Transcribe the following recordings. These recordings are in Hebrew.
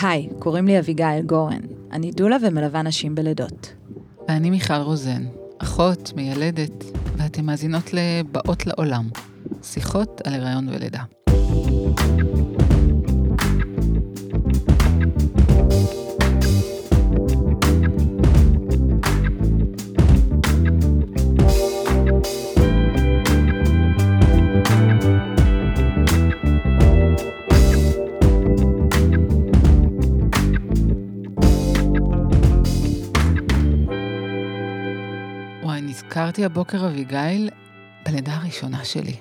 היי, קוראים לי אביגיל גורן. אני דולה ומלווה נשים בלידות. ואני מיכל רוזן, אחות, מיילדת, ואתן מאזינות לבאות לעולם, שיחות על הריון ולידה. נזכרתי הבוקר, אביגיל, בלידה הראשונה שלי.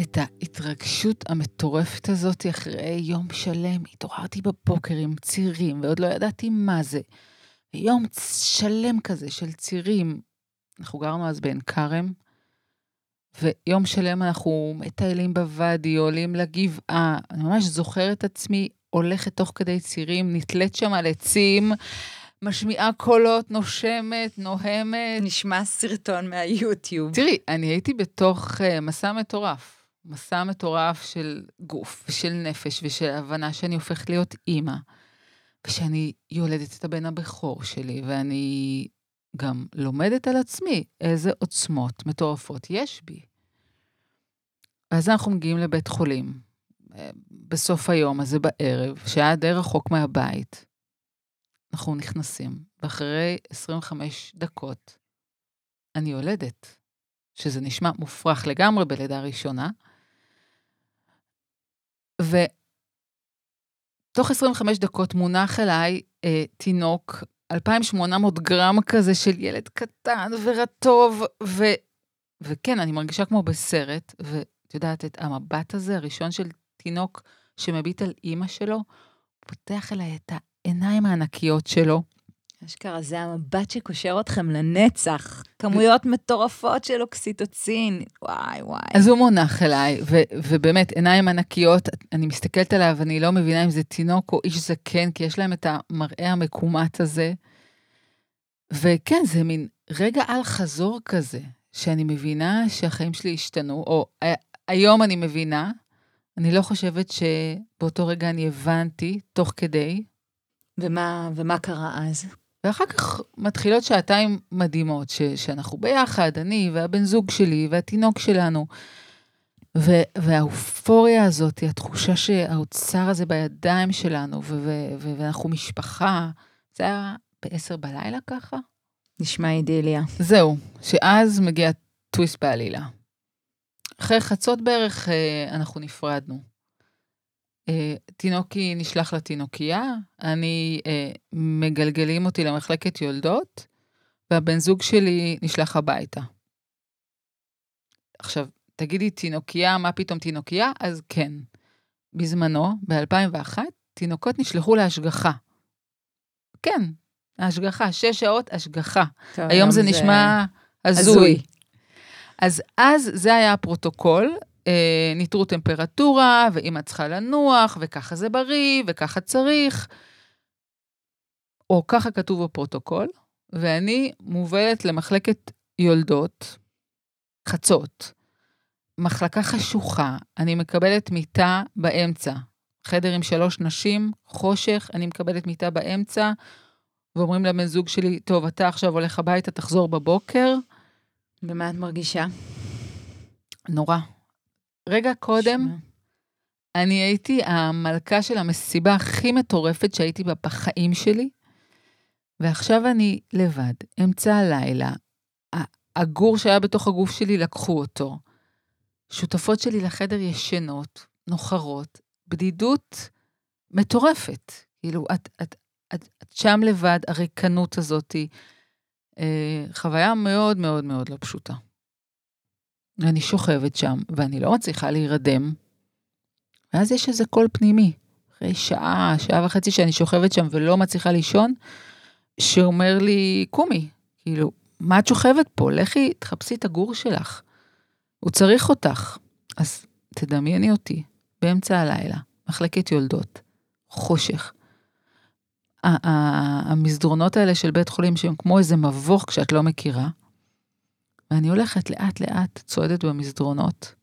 את ההתרגשות המטורפת הזאת אחרי יום שלם. התעוררתי בבוקר עם צירים, ועוד לא ידעתי מה זה. יום שלם כזה של צירים. אנחנו גרנו אז בעין כרם, ויום שלם אנחנו מטיילים בוואדי, עולים לגבעה. אני ממש זוכרת עצמי הולכת תוך כדי צירים, נתלית שם על עצים, משמיעה קולות, נושמת, נוהמת. נשמע סרטון מהיוטיוב. תראי, אני הייתי בתוך uh, מסע מטורף. מסע מטורף של גוף ושל נפש ושל הבנה שאני הופכת להיות אימא. ושאני יולדת את הבן הבכור שלי, ואני גם לומדת על עצמי איזה עוצמות מטורפות יש בי. ואז אנחנו מגיעים לבית חולים, אה, בסוף היום הזה בערב, שהיה די רחוק מהבית. אנחנו נכנסים, ואחרי 25 דקות אני יולדת, שזה נשמע מופרך לגמרי בלידה ראשונה, ותוך 25 דקות מונח אליי אה, תינוק, 2,800 גרם כזה של ילד קטן ורטוב, ו... וכן, אני מרגישה כמו בסרט, ואת יודעת, את המבט הזה, הראשון של תינוק שמביט על אימא שלו, פותח אליי את העיניים הענקיות שלו. אשכרה, זה המבט שקושר אתכם לנצח. כמויות מטורפות של אוקסיטוצין. וואי, וואי. אז הוא מונח אליי, ו- ובאמת, עיניים ענקיות, אני מסתכלת עליו, אני לא מבינה אם זה תינוק או איש זקן, כי יש להם את המראה המקומט הזה. וכן, זה מין רגע על חזור כזה, שאני מבינה שהחיים שלי השתנו, או היום אני מבינה, אני לא חושבת שבאותו רגע אני הבנתי, תוך כדי. ומה, ומה קרה אז? ואחר כך מתחילות שעתיים מדהימות, ש, שאנחנו ביחד, אני והבן זוג שלי והתינוק שלנו. ו, והאופוריה הזאת, התחושה שהאוצר הזה בידיים שלנו, ו, ו, ו, ואנחנו משפחה, זה היה בעשר בלילה ככה? נשמע אידיליה. זהו, שאז מגיע טוויסט בעלילה. אחרי חצות בערך אה, אנחנו נפרדנו. אה, תינוקי נשלח לתינוקייה, אני, אה, מגלגלים אותי למחלקת יולדות, והבן זוג שלי נשלח הביתה. עכשיו, תגידי תינוקייה, מה פתאום תינוקייה? אז כן. בזמנו, ב-2001, תינוקות נשלחו להשגחה. כן, השגחה, שש שעות השגחה. טוב, היום, זה, זה נשמע הזוי. אז אז זה היה הפרוטוקול, אה, ניטור טמפרטורה, ואמא צריכה לנוח, וככה זה בריא, וככה צריך. או ככה כתוב בפרוטוקול, ואני מובלת למחלקת יולדות, חצות. מחלקה חשוכה, אני מקבלת מיטה באמצע. חדר עם שלוש נשים, חושך, אני מקבלת מיטה באמצע, ואומרים לבן זוג שלי, טוב, אתה עכשיו הולך הביתה, תחזור בבוקר. ומה את מרגישה? נורא. רגע קודם, שמה. אני הייתי המלכה של המסיבה הכי מטורפת שהייתי בה בחיים שלי, ועכשיו אני לבד, אמצע הלילה. הגור שהיה בתוך הגוף שלי, לקחו אותו. שותפות שלי לחדר ישנות, נוחרות, בדידות מטורפת. כאילו, את, את, את, את שם לבד, הריקנות הזאתי. אה, חוויה מאוד מאוד מאוד לא פשוטה. ואני שוכבת שם, ואני לא מצליחה להירדם. ואז יש איזה קול פנימי, אחרי שעה, שעה וחצי שאני שוכבת שם ולא מצליחה לישון, שאומר לי, קומי, כאילו, מה את שוכבת פה? לכי, תחפשי את הגור שלך. הוא צריך אותך. אז תדמייני אותי, באמצע הלילה, מחלקת יולדות, חושך. המסדרונות האלה של בית חולים שהם כמו איזה מבוך כשאת לא מכירה, ואני הולכת לאט לאט, צועדת במסדרונות,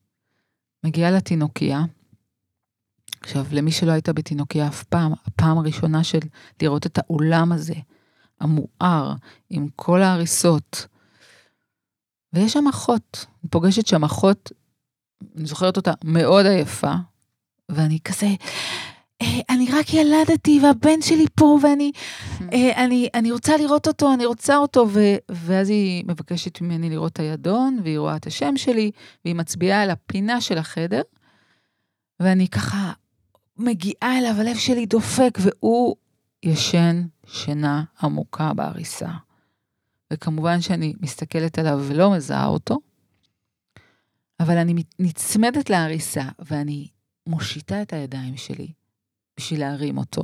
מגיעה לתינוקייה, עכשיו, למי שלא הייתה בתינוקיה אף פעם, הפעם הראשונה של לראות את האולם הזה, המואר, עם כל ההריסות. ויש שם אחות, אני פוגשת שם אחות, אני זוכרת אותה מאוד עייפה, ואני כזה, אני רק ילדתי והבן שלי פה ואני אה, אני, אני רוצה לראות אותו, אני רוצה אותו, ו, ואז היא מבקשת ממני לראות את הידון, והיא רואה את השם שלי, והיא מצביעה על הפינה של החדר, ואני ככה מגיעה אליו, הלב שלי דופק, והוא ישן שינה עמוקה בעריסה. וכמובן שאני מסתכלת עליו ולא מזהה אותו, אבל אני נצמדת לעריסה, ואני מושיטה את הידיים שלי בשביל להרים אותו,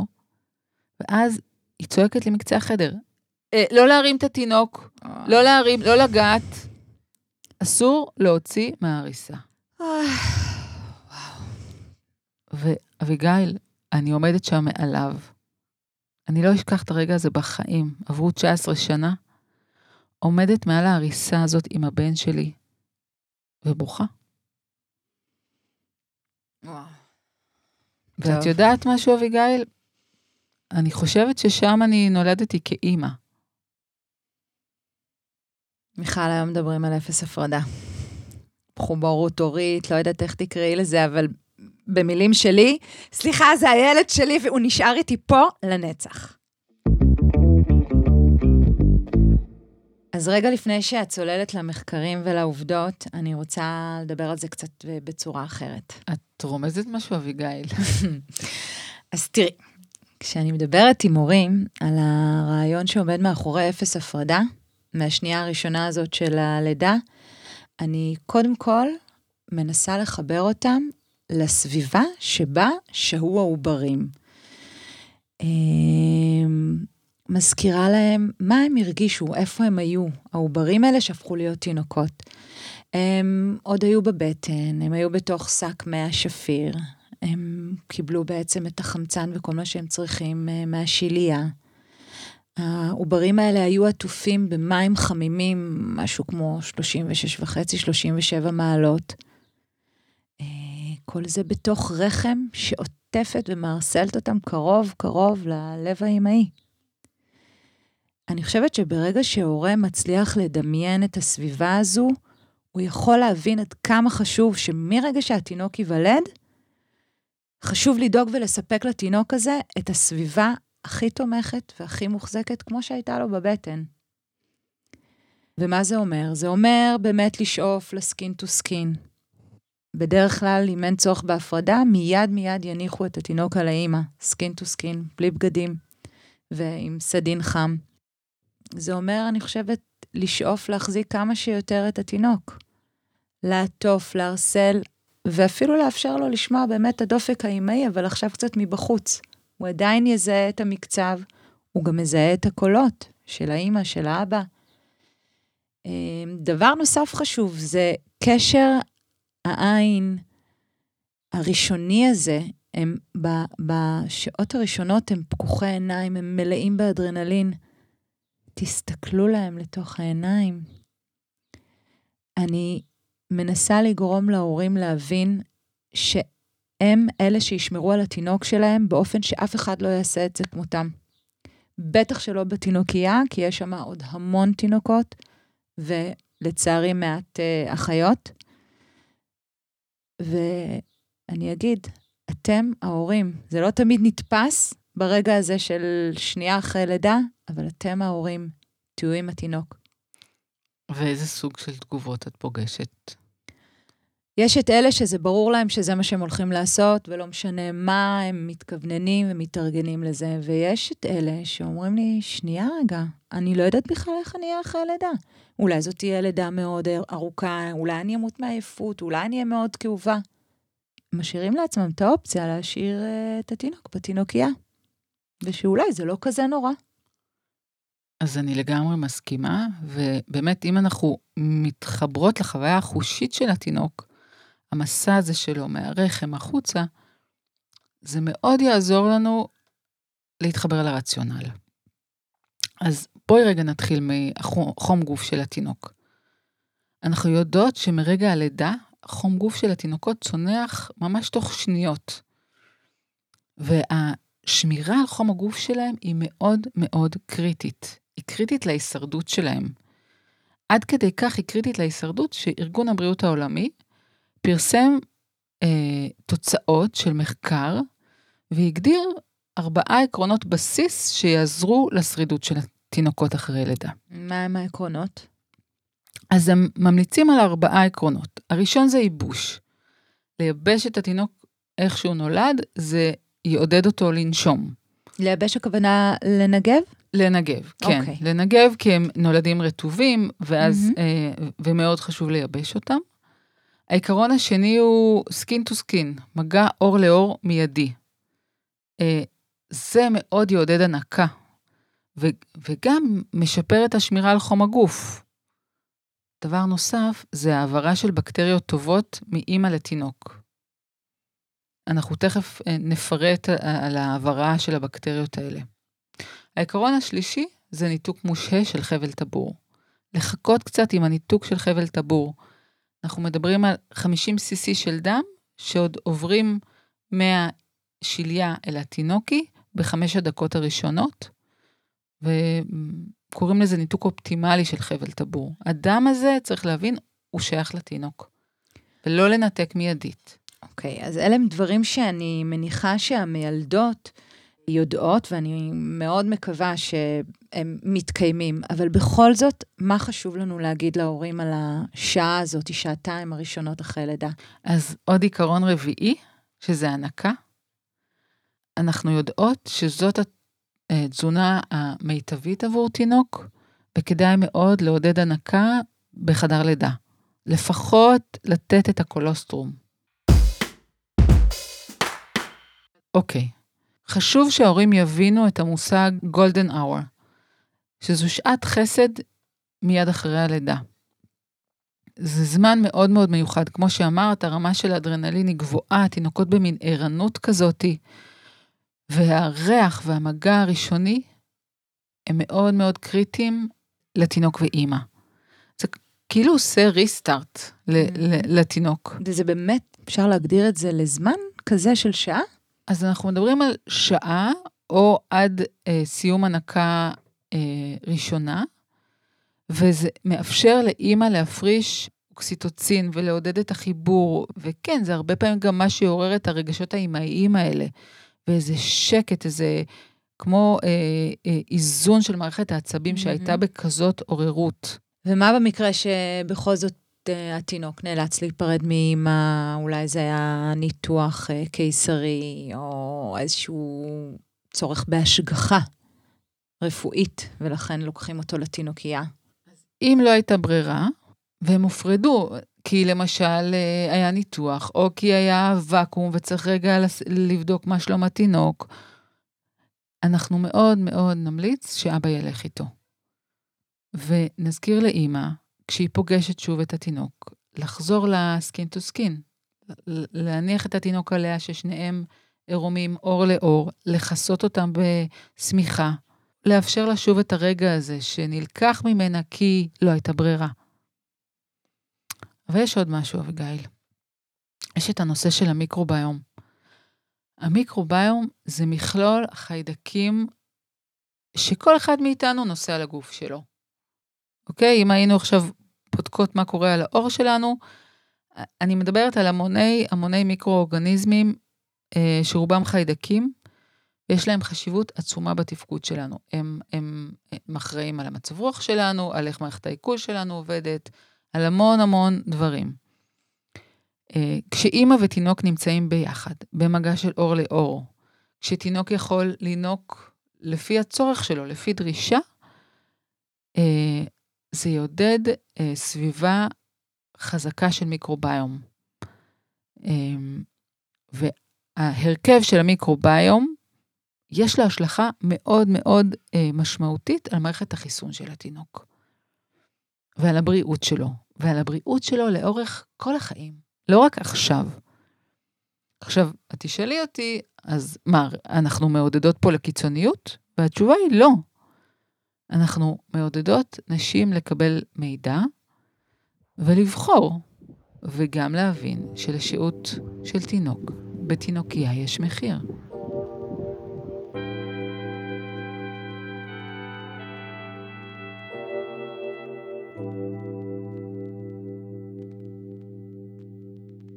ואז היא צועקת לי מקצה החדר, אה, לא להרים את התינוק, לא להרים, לא לגעת. אסור להוציא מהעריסה. ואביגיל, אני עומדת שם מעליו. אני לא אשכח את הרגע הזה בחיים. עברו 19 שנה. עומדת מעל ההריסה הזאת עם הבן שלי, ובוכה. וואו. ואת יודעת משהו, אביגיל? אני חושבת ששם אני נולדתי כאימא. מיכל, היום מדברים על אפס הפרדה. מחוברות הורית, לא יודעת איך תקראי לזה, אבל במילים שלי, סליחה, זה הילד שלי והוא נשאר איתי פה לנצח. אז רגע לפני שאת צוללת למחקרים ולעובדות, אני רוצה לדבר על זה קצת בצורה אחרת. את רומזת משהו, אביגיל. אז תראי, כשאני מדברת עם הורים על הרעיון שעומד מאחורי אפס הפרדה, מהשנייה הראשונה הזאת של הלידה, אני קודם כל מנסה לחבר אותם לסביבה שבה שהו העוברים. מזכירה להם מה הם הרגישו, איפה הם היו, העוברים האלה שהפכו להיות תינוקות. הם עוד היו בבטן, הם היו בתוך שק מי השפיר, הם קיבלו בעצם את החמצן וכל מה שהם צריכים אה, מהשיליה. העוברים האלה היו עטופים במים חמימים, משהו כמו 36 וחצי, 37 מעלות. אה, כל זה בתוך רחם שעוטפת ומערסלת אותם קרוב קרוב ללב האמהי. אני חושבת שברגע שהורה מצליח לדמיין את הסביבה הזו, הוא יכול להבין עד כמה חשוב שמרגע שהתינוק ייוולד, חשוב לדאוג ולספק לתינוק הזה את הסביבה הכי תומכת והכי מוחזקת כמו שהייתה לו בבטן. ומה זה אומר? זה אומר באמת לשאוף ל skin to skin. בדרך כלל, אם אין צורך בהפרדה, מיד מיד יניחו את התינוק על האימא, skin to skin, בלי בגדים, ועם סדין חם. זה אומר, אני חושבת, לשאוף להחזיק כמה שיותר את התינוק. לעטוף, לערסל, ואפילו לאפשר לו לשמוע באמת את הדופק האימהי, אבל עכשיו קצת מבחוץ. הוא עדיין יזהה את המקצב, הוא גם מזהה את הקולות של האימא, של האבא. אמ, דבר נוסף חשוב זה קשר העין הראשוני הזה, הם בשעות הראשונות הם פקוחי עיניים, הם מלאים באדרנלין. תסתכלו להם לתוך העיניים. אני מנסה לגרום להורים להבין שהם אלה שישמרו על התינוק שלהם באופן שאף אחד לא יעשה את זה כמותם. בטח שלא בתינוקייה, כי יש שם עוד המון תינוקות, ולצערי מעט uh, אחיות. ואני אגיד, אתם ההורים, זה לא תמיד נתפס ברגע הזה של שנייה אחרי לידה, אבל אתם ההורים, תהיו עם התינוק. ואיזה סוג של תגובות את פוגשת? יש את אלה שזה ברור להם שזה מה שהם הולכים לעשות, ולא משנה מה, הם מתכווננים ומתארגנים לזה, ויש את אלה שאומרים לי, שנייה רגע, אני לא יודעת בכלל איך אני אהיה אחרי לידה. אולי זאת תהיה לידה מאוד ארוכה, אולי אני אמות מעייפות, אולי אני אהיה מאוד כאובה. משאירים לעצמם את האופציה להשאיר uh, את התינוק בתינוקייה, ושאולי זה לא כזה נורא. אז אני לגמרי מסכימה, ובאמת, אם אנחנו מתחברות לחוויה החושית של התינוק, המסע הזה שלו מהרחם החוצה, זה מאוד יעזור לנו להתחבר לרציונל. אז בואי רגע נתחיל מחום גוף של התינוק. אנחנו יודעות שמרגע הלידה, חום גוף של התינוקות צונח ממש תוך שניות. והשמירה על חום הגוף שלהם היא מאוד מאוד קריטית. היא קריטית להישרדות שלהם. עד כדי כך היא קריטית להישרדות, שארגון הבריאות העולמי פרסם אה, תוצאות של מחקר והגדיר ארבעה עקרונות בסיס שיעזרו לשרידות של התינוקות אחרי לידה. מה הם העקרונות? אז הם ממליצים על ארבעה עקרונות. הראשון זה ייבוש. לייבש את התינוק איך שהוא נולד, זה יעודד אותו לנשום. לייבש הכוונה לנגב? לנגב, כן. אוקיי. אוקיי. לנגב כי הם נולדים רטובים, ואז, מהמם. אה, ומאוד חשוב לייבש אותם. העיקרון השני הוא skin to skin, מגע עור לעור מיידי. אה, זה מאוד יעודד הנקה, ו, וגם משפר את השמירה על חום הגוף. דבר נוסף, זה העברה של בקטריות טובות מאימא לתינוק. אנחנו תכף אה, נפרט על העברה של הבקטריות האלה. העיקרון השלישי זה ניתוק מושהה של חבל טבור. לחכות קצת עם הניתוק של חבל טבור. אנחנו מדברים על 50 cc של דם שעוד עוברים מהשליה אל התינוקי בחמש הדקות הראשונות, וקוראים לזה ניתוק אופטימלי של חבל טבור. הדם הזה, צריך להבין, הוא שייך לתינוק, ולא לנתק מיידית. אוקיי, אז אלה הם דברים שאני מניחה שהמיילדות יודעות, ואני מאוד מקווה שהם מתקיימים. אבל בכל זאת, מה חשוב לנו להגיד להורים על השעה הזאת, שעתיים הראשונות אחרי לידה? אז עוד עיקרון רביעי, שזה הנקה. אנחנו יודעות שזאת התזונה המיטבית עבור תינוק, וכדאי מאוד לעודד הנקה בחדר לידה. לפחות לתת את הקולוסטרום. אוקיי, חשוב שההורים יבינו את המושג golden hour, שזו שעת חסד מיד אחרי הלידה. זה זמן מאוד מאוד מיוחד. כמו שאמרת, הרמה של האדרנלין היא גבוהה, תינוקות במין ערנות כזאתי, והריח והמגע הראשוני הם מאוד מאוד קריטיים לתינוק ואימא. זה כאילו עושה ריסטארט לתינוק. וזה באמת, אפשר להגדיר את זה לזמן כזה של שעה? אז אנחנו מדברים על שעה או עד אה, סיום הנקה אה, ראשונה, וזה מאפשר לאימא להפריש אוקסיטוצין ולעודד את החיבור, וכן, זה הרבה פעמים גם מה שיעורר את הרגשות האימהיים האלה, ואיזה שקט, איזה כמו אה, אה, איזון של מערכת העצבים Mm-hmm. שהייתה בכזאת עוררות. ומה במקרה שבכל זאת אה, התינוק נאלץ להיפרד מאמא, אולי זה היה ניתוח אה, קיסרי, או איזשהו צורך בהשגחה רפואית, ולכן לוקחים אותו לתינוקייה. אם לא הייתה ברירה, והם הופרדו, כי למשל אה, היה ניתוח, או כי היה ואקום וצריך רגע לבדוק מה שלום התינוק, אנחנו מאוד מאוד נמליץ שאבא ילך איתו. ונזכיר לאימא, כשהיא פוגשת שוב את התינוק, לחזור ל skin to skin, להניח את התינוק עליה ששניהם עירומים אור לאור, לכסות אותם בשמיכה, לאפשר לה שוב את הרגע הזה שנלקח ממנה כי לא הייתה ברירה. אבל יש עוד משהו, אביגיל. יש את הנושא של המיקרוביום. המיקרוביום זה מכלול החיידקים שכל אחד מאיתנו נושא על הגוף שלו. אוקיי? אם היינו עכשיו בודקות מה קורה על העור שלנו, אני מדברת על המוני, המוני מיקרואורגניזמים אה, שרובם חיידקים, ויש להם חשיבות עצומה בתפקוד שלנו. הם, הם, הם אחראים על המצב רוח שלנו, על איך מערכת העיכול שלנו עובדת, על המון המון דברים. אה, כשאימא ותינוק נמצאים ביחד, במגע של אור לאור, כשתינוק יכול לינוק לפי הצורך שלו, לפי דרישה, אה, זה יעודד אה, סביבה חזקה של מיקרוביום. אה, וההרכב של המיקרוביום, יש לו השלכה מאוד מאוד אה, משמעותית על מערכת החיסון של התינוק. ועל הבריאות שלו, ועל הבריאות שלו לאורך כל החיים, לא רק עכשיו. עכשיו, את תשאלי אותי, אז מה, אנחנו מעודדות פה לקיצוניות? והתשובה היא לא. אנחנו מעודדות נשים לקבל מידע ולבחור, וגם להבין שלשהות של תינוק בתינוקיה יש מחיר.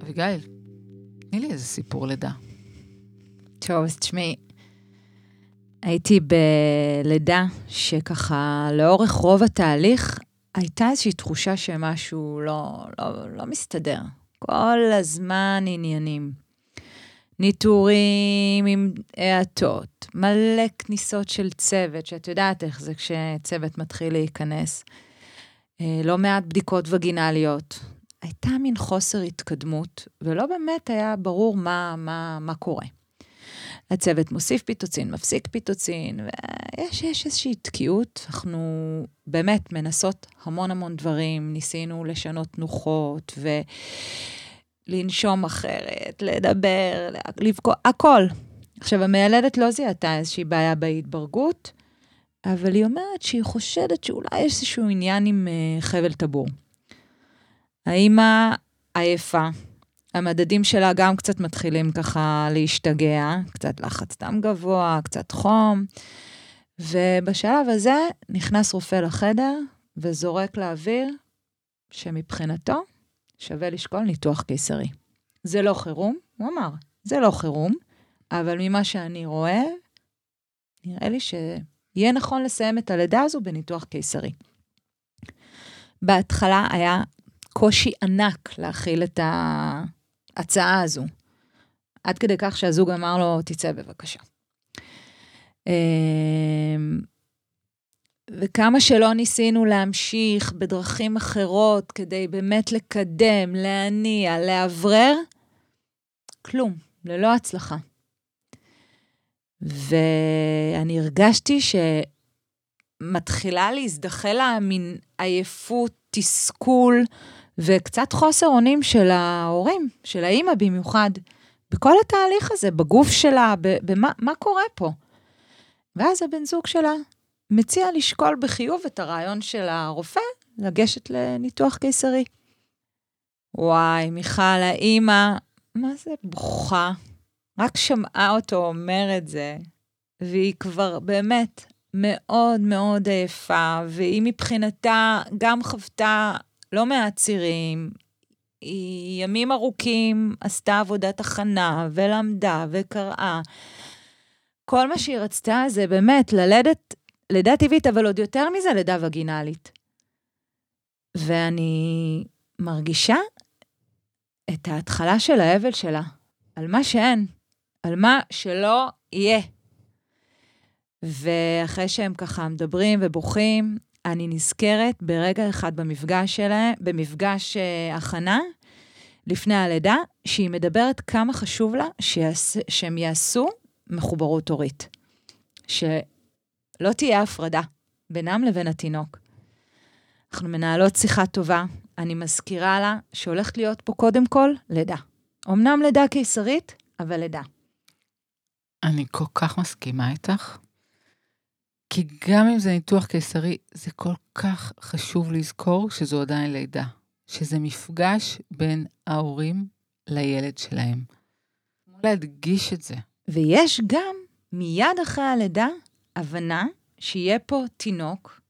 אביגיל, תני לי איזה סיפור לידה. טוב, אז תשמעי, הייתי בלידה שככה, לאורך רוב התהליך, הייתה איזושהי תחושה שמשהו לא, לא, לא מסתדר. כל הזמן עניינים. ניטורים עם האטות, מלא כניסות של צוות, שאת יודעת איך זה כשצוות מתחיל להיכנס. אה, לא מעט בדיקות וגינליות. הייתה מין חוסר התקדמות, ולא באמת היה ברור מה, מה, מה קורה. הצוות מוסיף פיטוצין, מפסיק פיטוצין, ויש יש איזושהי תקיעות. אנחנו באמת מנסות המון המון דברים, ניסינו לשנות תנוחות ולנשום אחרת, לדבר, לבכות, הכל. עכשיו, המיילדת לא זיהתה איזושהי בעיה בהתברגות, אבל היא אומרת שהיא חושדת שאולי יש איזשהו עניין עם uh, חבל טבור. האימא עייפה, המדדים שלה גם קצת מתחילים ככה להשתגע, קצת לחץ דם גבוה, קצת חום, ובשלב הזה נכנס רופא לחדר וזורק לאוויר שמבחינתו שווה לשקול ניתוח קיסרי. זה לא חירום, הוא אמר, זה לא חירום, אבל ממה שאני רואה, נראה לי שיהיה נכון לסיים את הלידה הזו בניתוח קיסרי. בהתחלה היה קושי ענק להכיל את ההצעה הזו. עד כדי כך שהזוג אמר לו, תצא בבקשה. אמ, וכמה שלא ניסינו להמשיך בדרכים אחרות כדי באמת לקדם, להניע, לאוורר, כלום, ללא הצלחה. ואני הרגשתי שמתחילה להזדחל לה מין עייפות, תסכול, וקצת חוסר אונים של ההורים, של האימא במיוחד, בכל התהליך הזה, בגוף שלה, במה מה קורה פה. ואז הבן זוג שלה מציע לשקול בחיוב את הרעיון של הרופא לגשת לניתוח קיסרי. וואי, מיכל, האימא, מה זה בוכה? רק שמעה אותו אומר את זה, והיא כבר באמת מאוד מאוד עייפה, והיא מבחינתה גם חוותה לא מעט צירים. היא ימים ארוכים עשתה עבודת הכנה, ולמדה, וקראה. כל מה שהיא רצתה זה באמת ללדת לידה טבעית, אבל עוד יותר מזה, לידה וגינלית. ואני מרגישה את ההתחלה של האבל שלה, על מה שאין, על מה שלא יהיה. ואחרי שהם ככה מדברים ובוכים, אני נזכרת ברגע אחד במפגש שלהם, במפגש uh, הכנה, לפני הלידה, שהיא מדברת כמה חשוב לה שיעש, שהם יעשו מחוברות הורית. שלא תהיה הפרדה בינם לבין התינוק. אנחנו מנהלות שיחה טובה, אני מזכירה לה שהולכת להיות פה קודם כל לידה. אמנם לידה קיסרית, אבל לידה. אני כל כך מסכימה איתך. כי גם אם זה ניתוח קיסרי, זה כל כך חשוב לזכור שזו עדיין לידה. שזה מפגש בין ההורים לילד שלהם. להדגיש את זה. ויש גם, מיד אחרי הלידה, הבנה שיהיה פה תינוק,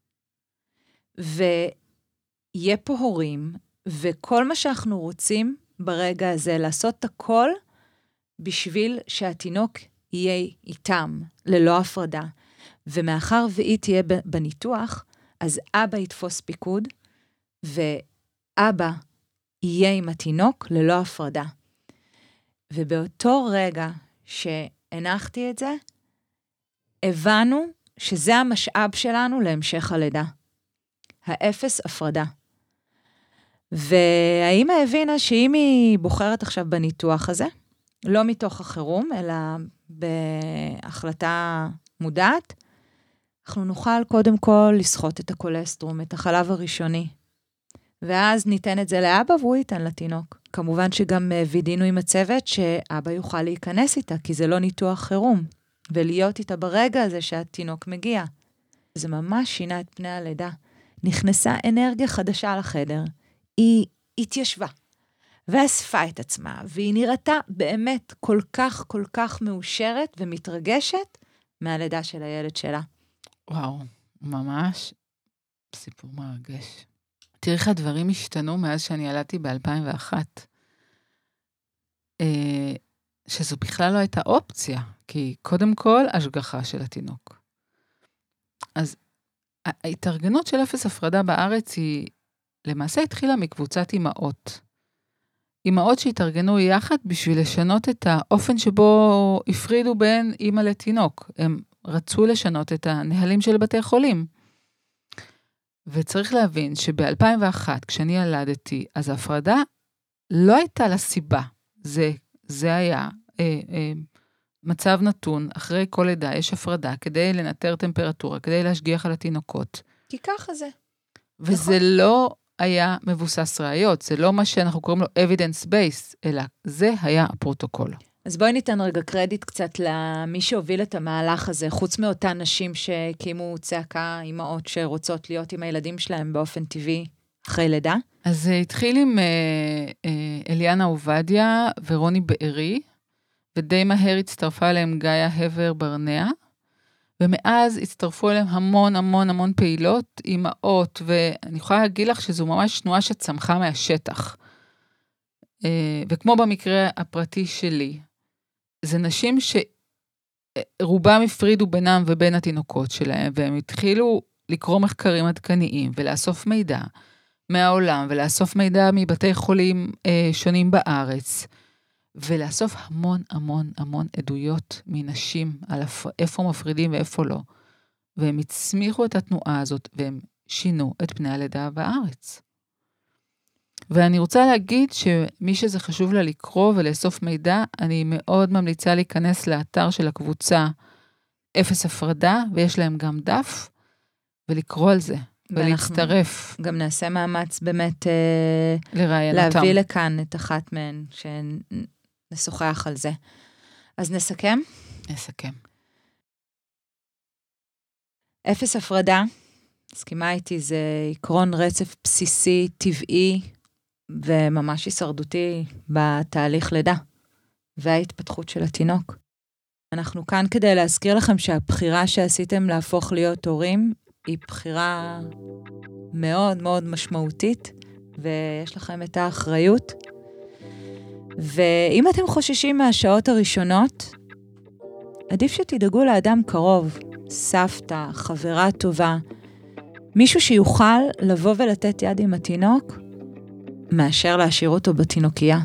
ויהיה פה הורים, וכל מה שאנחנו רוצים ברגע הזה, לעשות הכל בשביל שהתינוק יהיה איתם, ללא הפרדה. ומאחר והיא תהיה בניתוח, אז אבא יתפוס פיקוד, ואבא יהיה עם התינוק ללא הפרדה. ובאותו רגע שהנחתי את זה, הבנו שזה המשאב שלנו להמשך הלידה. האפס הפרדה. והאימא הבינה שאם היא בוחרת עכשיו בניתוח הזה, לא מתוך החירום, אלא בהחלטה מודעת, אנחנו נוכל קודם כל לסחוט את הקולסטרום, את החלב הראשוני, ואז ניתן את זה לאבא והוא ייתן לתינוק. כמובן שגם אה, וידאנו עם הצוות שאבא יוכל להיכנס איתה, כי זה לא ניתוח חירום, ולהיות איתה ברגע הזה שהתינוק מגיע. זה ממש שינה את פני הלידה. נכנסה אנרגיה חדשה לחדר, היא התיישבה ואספה את עצמה, והיא נראתה באמת כל כך כל כך מאושרת ומתרגשת מהלידה של הילד שלה. וואו, ממש סיפור מרגש. תראי איך הדברים השתנו מאז שאני ילדתי ב-2001. אה, שזו בכלל לא הייתה אופציה, כי קודם כל, השגחה של התינוק. אז ההתארגנות של אפס הפרדה בארץ היא, למעשה התחילה מקבוצת אימהות. אימהות שהתארגנו יחד בשביל לשנות את האופן שבו הפרידו בין אימא לתינוק. הם רצו לשנות את הנהלים של בתי חולים. וצריך להבין שב-2001, כשאני ילדתי, אז ההפרדה לא הייתה לה סיבה. זה, זה היה אה, אה, מצב נתון, אחרי כל לידה יש הפרדה כדי לנטר טמפרטורה, כדי להשגיח על התינוקות. כי ככה זה. וזה נכון. לא היה מבוסס ראיות, זה לא מה שאנחנו קוראים לו evidence base, אלא זה היה הפרוטוקול. אז בואי ניתן רגע קרדיט קצת למי שהוביל את המהלך הזה, חוץ מאותן נשים שהקימו צעקה, אימהות שרוצות להיות עם הילדים שלהם באופן טבעי אחרי לידה. אז זה התחיל עם אה, אה, אליאנה עובדיה ורוני בארי, ודי מהר הצטרפה אליהם גאיה הבר ברנע, ומאז הצטרפו אליהם המון המון המון פעילות, אימהות, ואני יכולה להגיד לך שזו ממש תנועה שצמחה מהשטח. אה, וכמו במקרה הפרטי שלי, זה נשים שרובם הפרידו בינם ובין התינוקות שלהם, והם התחילו לקרוא מחקרים עדכניים ולאסוף מידע מהעולם, ולאסוף מידע מבתי חולים אה, שונים בארץ. ולאסוף המון המון המון עדויות מנשים על איפה מפרידים ואיפה לא. והם הצמיחו את התנועה הזאת, והם שינו את פני הלידה בארץ. ואני רוצה להגיד שמי שזה חשוב לה לקרוא ולאסוף מידע, אני מאוד ממליצה להיכנס לאתר של הקבוצה אפס הפרדה, ויש להם גם דף, ולקרוא על זה, ולהצטרף. גם נעשה מאמץ באמת אה, לראיין אותם. להביא לכאן את אחת מהן, נשוחח על זה. אז נסכם? נסכם. אפס הפרדה, מסכימה איתי, זה עקרון רצף בסיסי, טבעי וממש הישרדותי בתהליך לידה וההתפתחות של התינוק. אנחנו כאן כדי להזכיר לכם שהבחירה שעשיתם להפוך להיות הורים היא בחירה מאוד מאוד משמעותית, ויש לכם את האחריות ואם אתם חוששים מהשעות הראשונות, עדיף שתדאגו לאדם קרוב, סבתא, חברה טובה, מישהו שיוכל לבוא ולתת יד עם התינוק, מאשר להשאיר אותו בתינוקייה.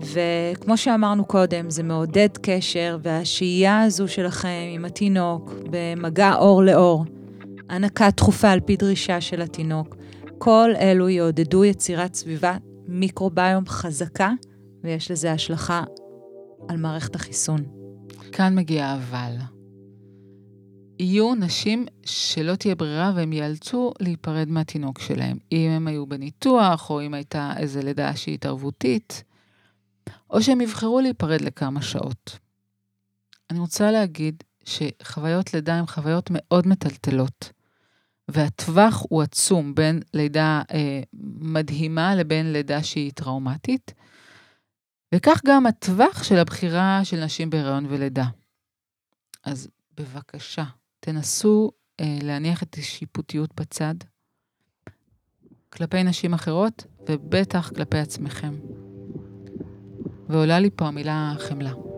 וכמו שאמרנו קודם, זה מעודד קשר, והשהייה הזו שלכם עם התינוק במגע אור לאור, הנקה תכופה על פי דרישה של התינוק, כל אלו יעודדו יצירת סביבה מיקרוביום חזקה, ויש לזה השלכה על מערכת החיסון. כאן מגיע אבל. יהיו נשים שלא תהיה ברירה והם ייאלצו להיפרד מהתינוק שלהם, אם הם היו בניתוח, או אם הייתה איזו לידה שהיא התערבותית, או שהם יבחרו להיפרד לכמה שעות. אני רוצה להגיד שחוויות לידה הן חוויות מאוד מטלטלות. והטווח הוא עצום בין לידה אה, מדהימה לבין לידה שהיא טראומטית. וכך גם הטווח של הבחירה של נשים בהיריון ולידה. אז בבקשה, תנסו אה, להניח את השיפוטיות בצד, כלפי נשים אחרות, ובטח כלפי עצמכם. ועולה לי פה המילה חמלה.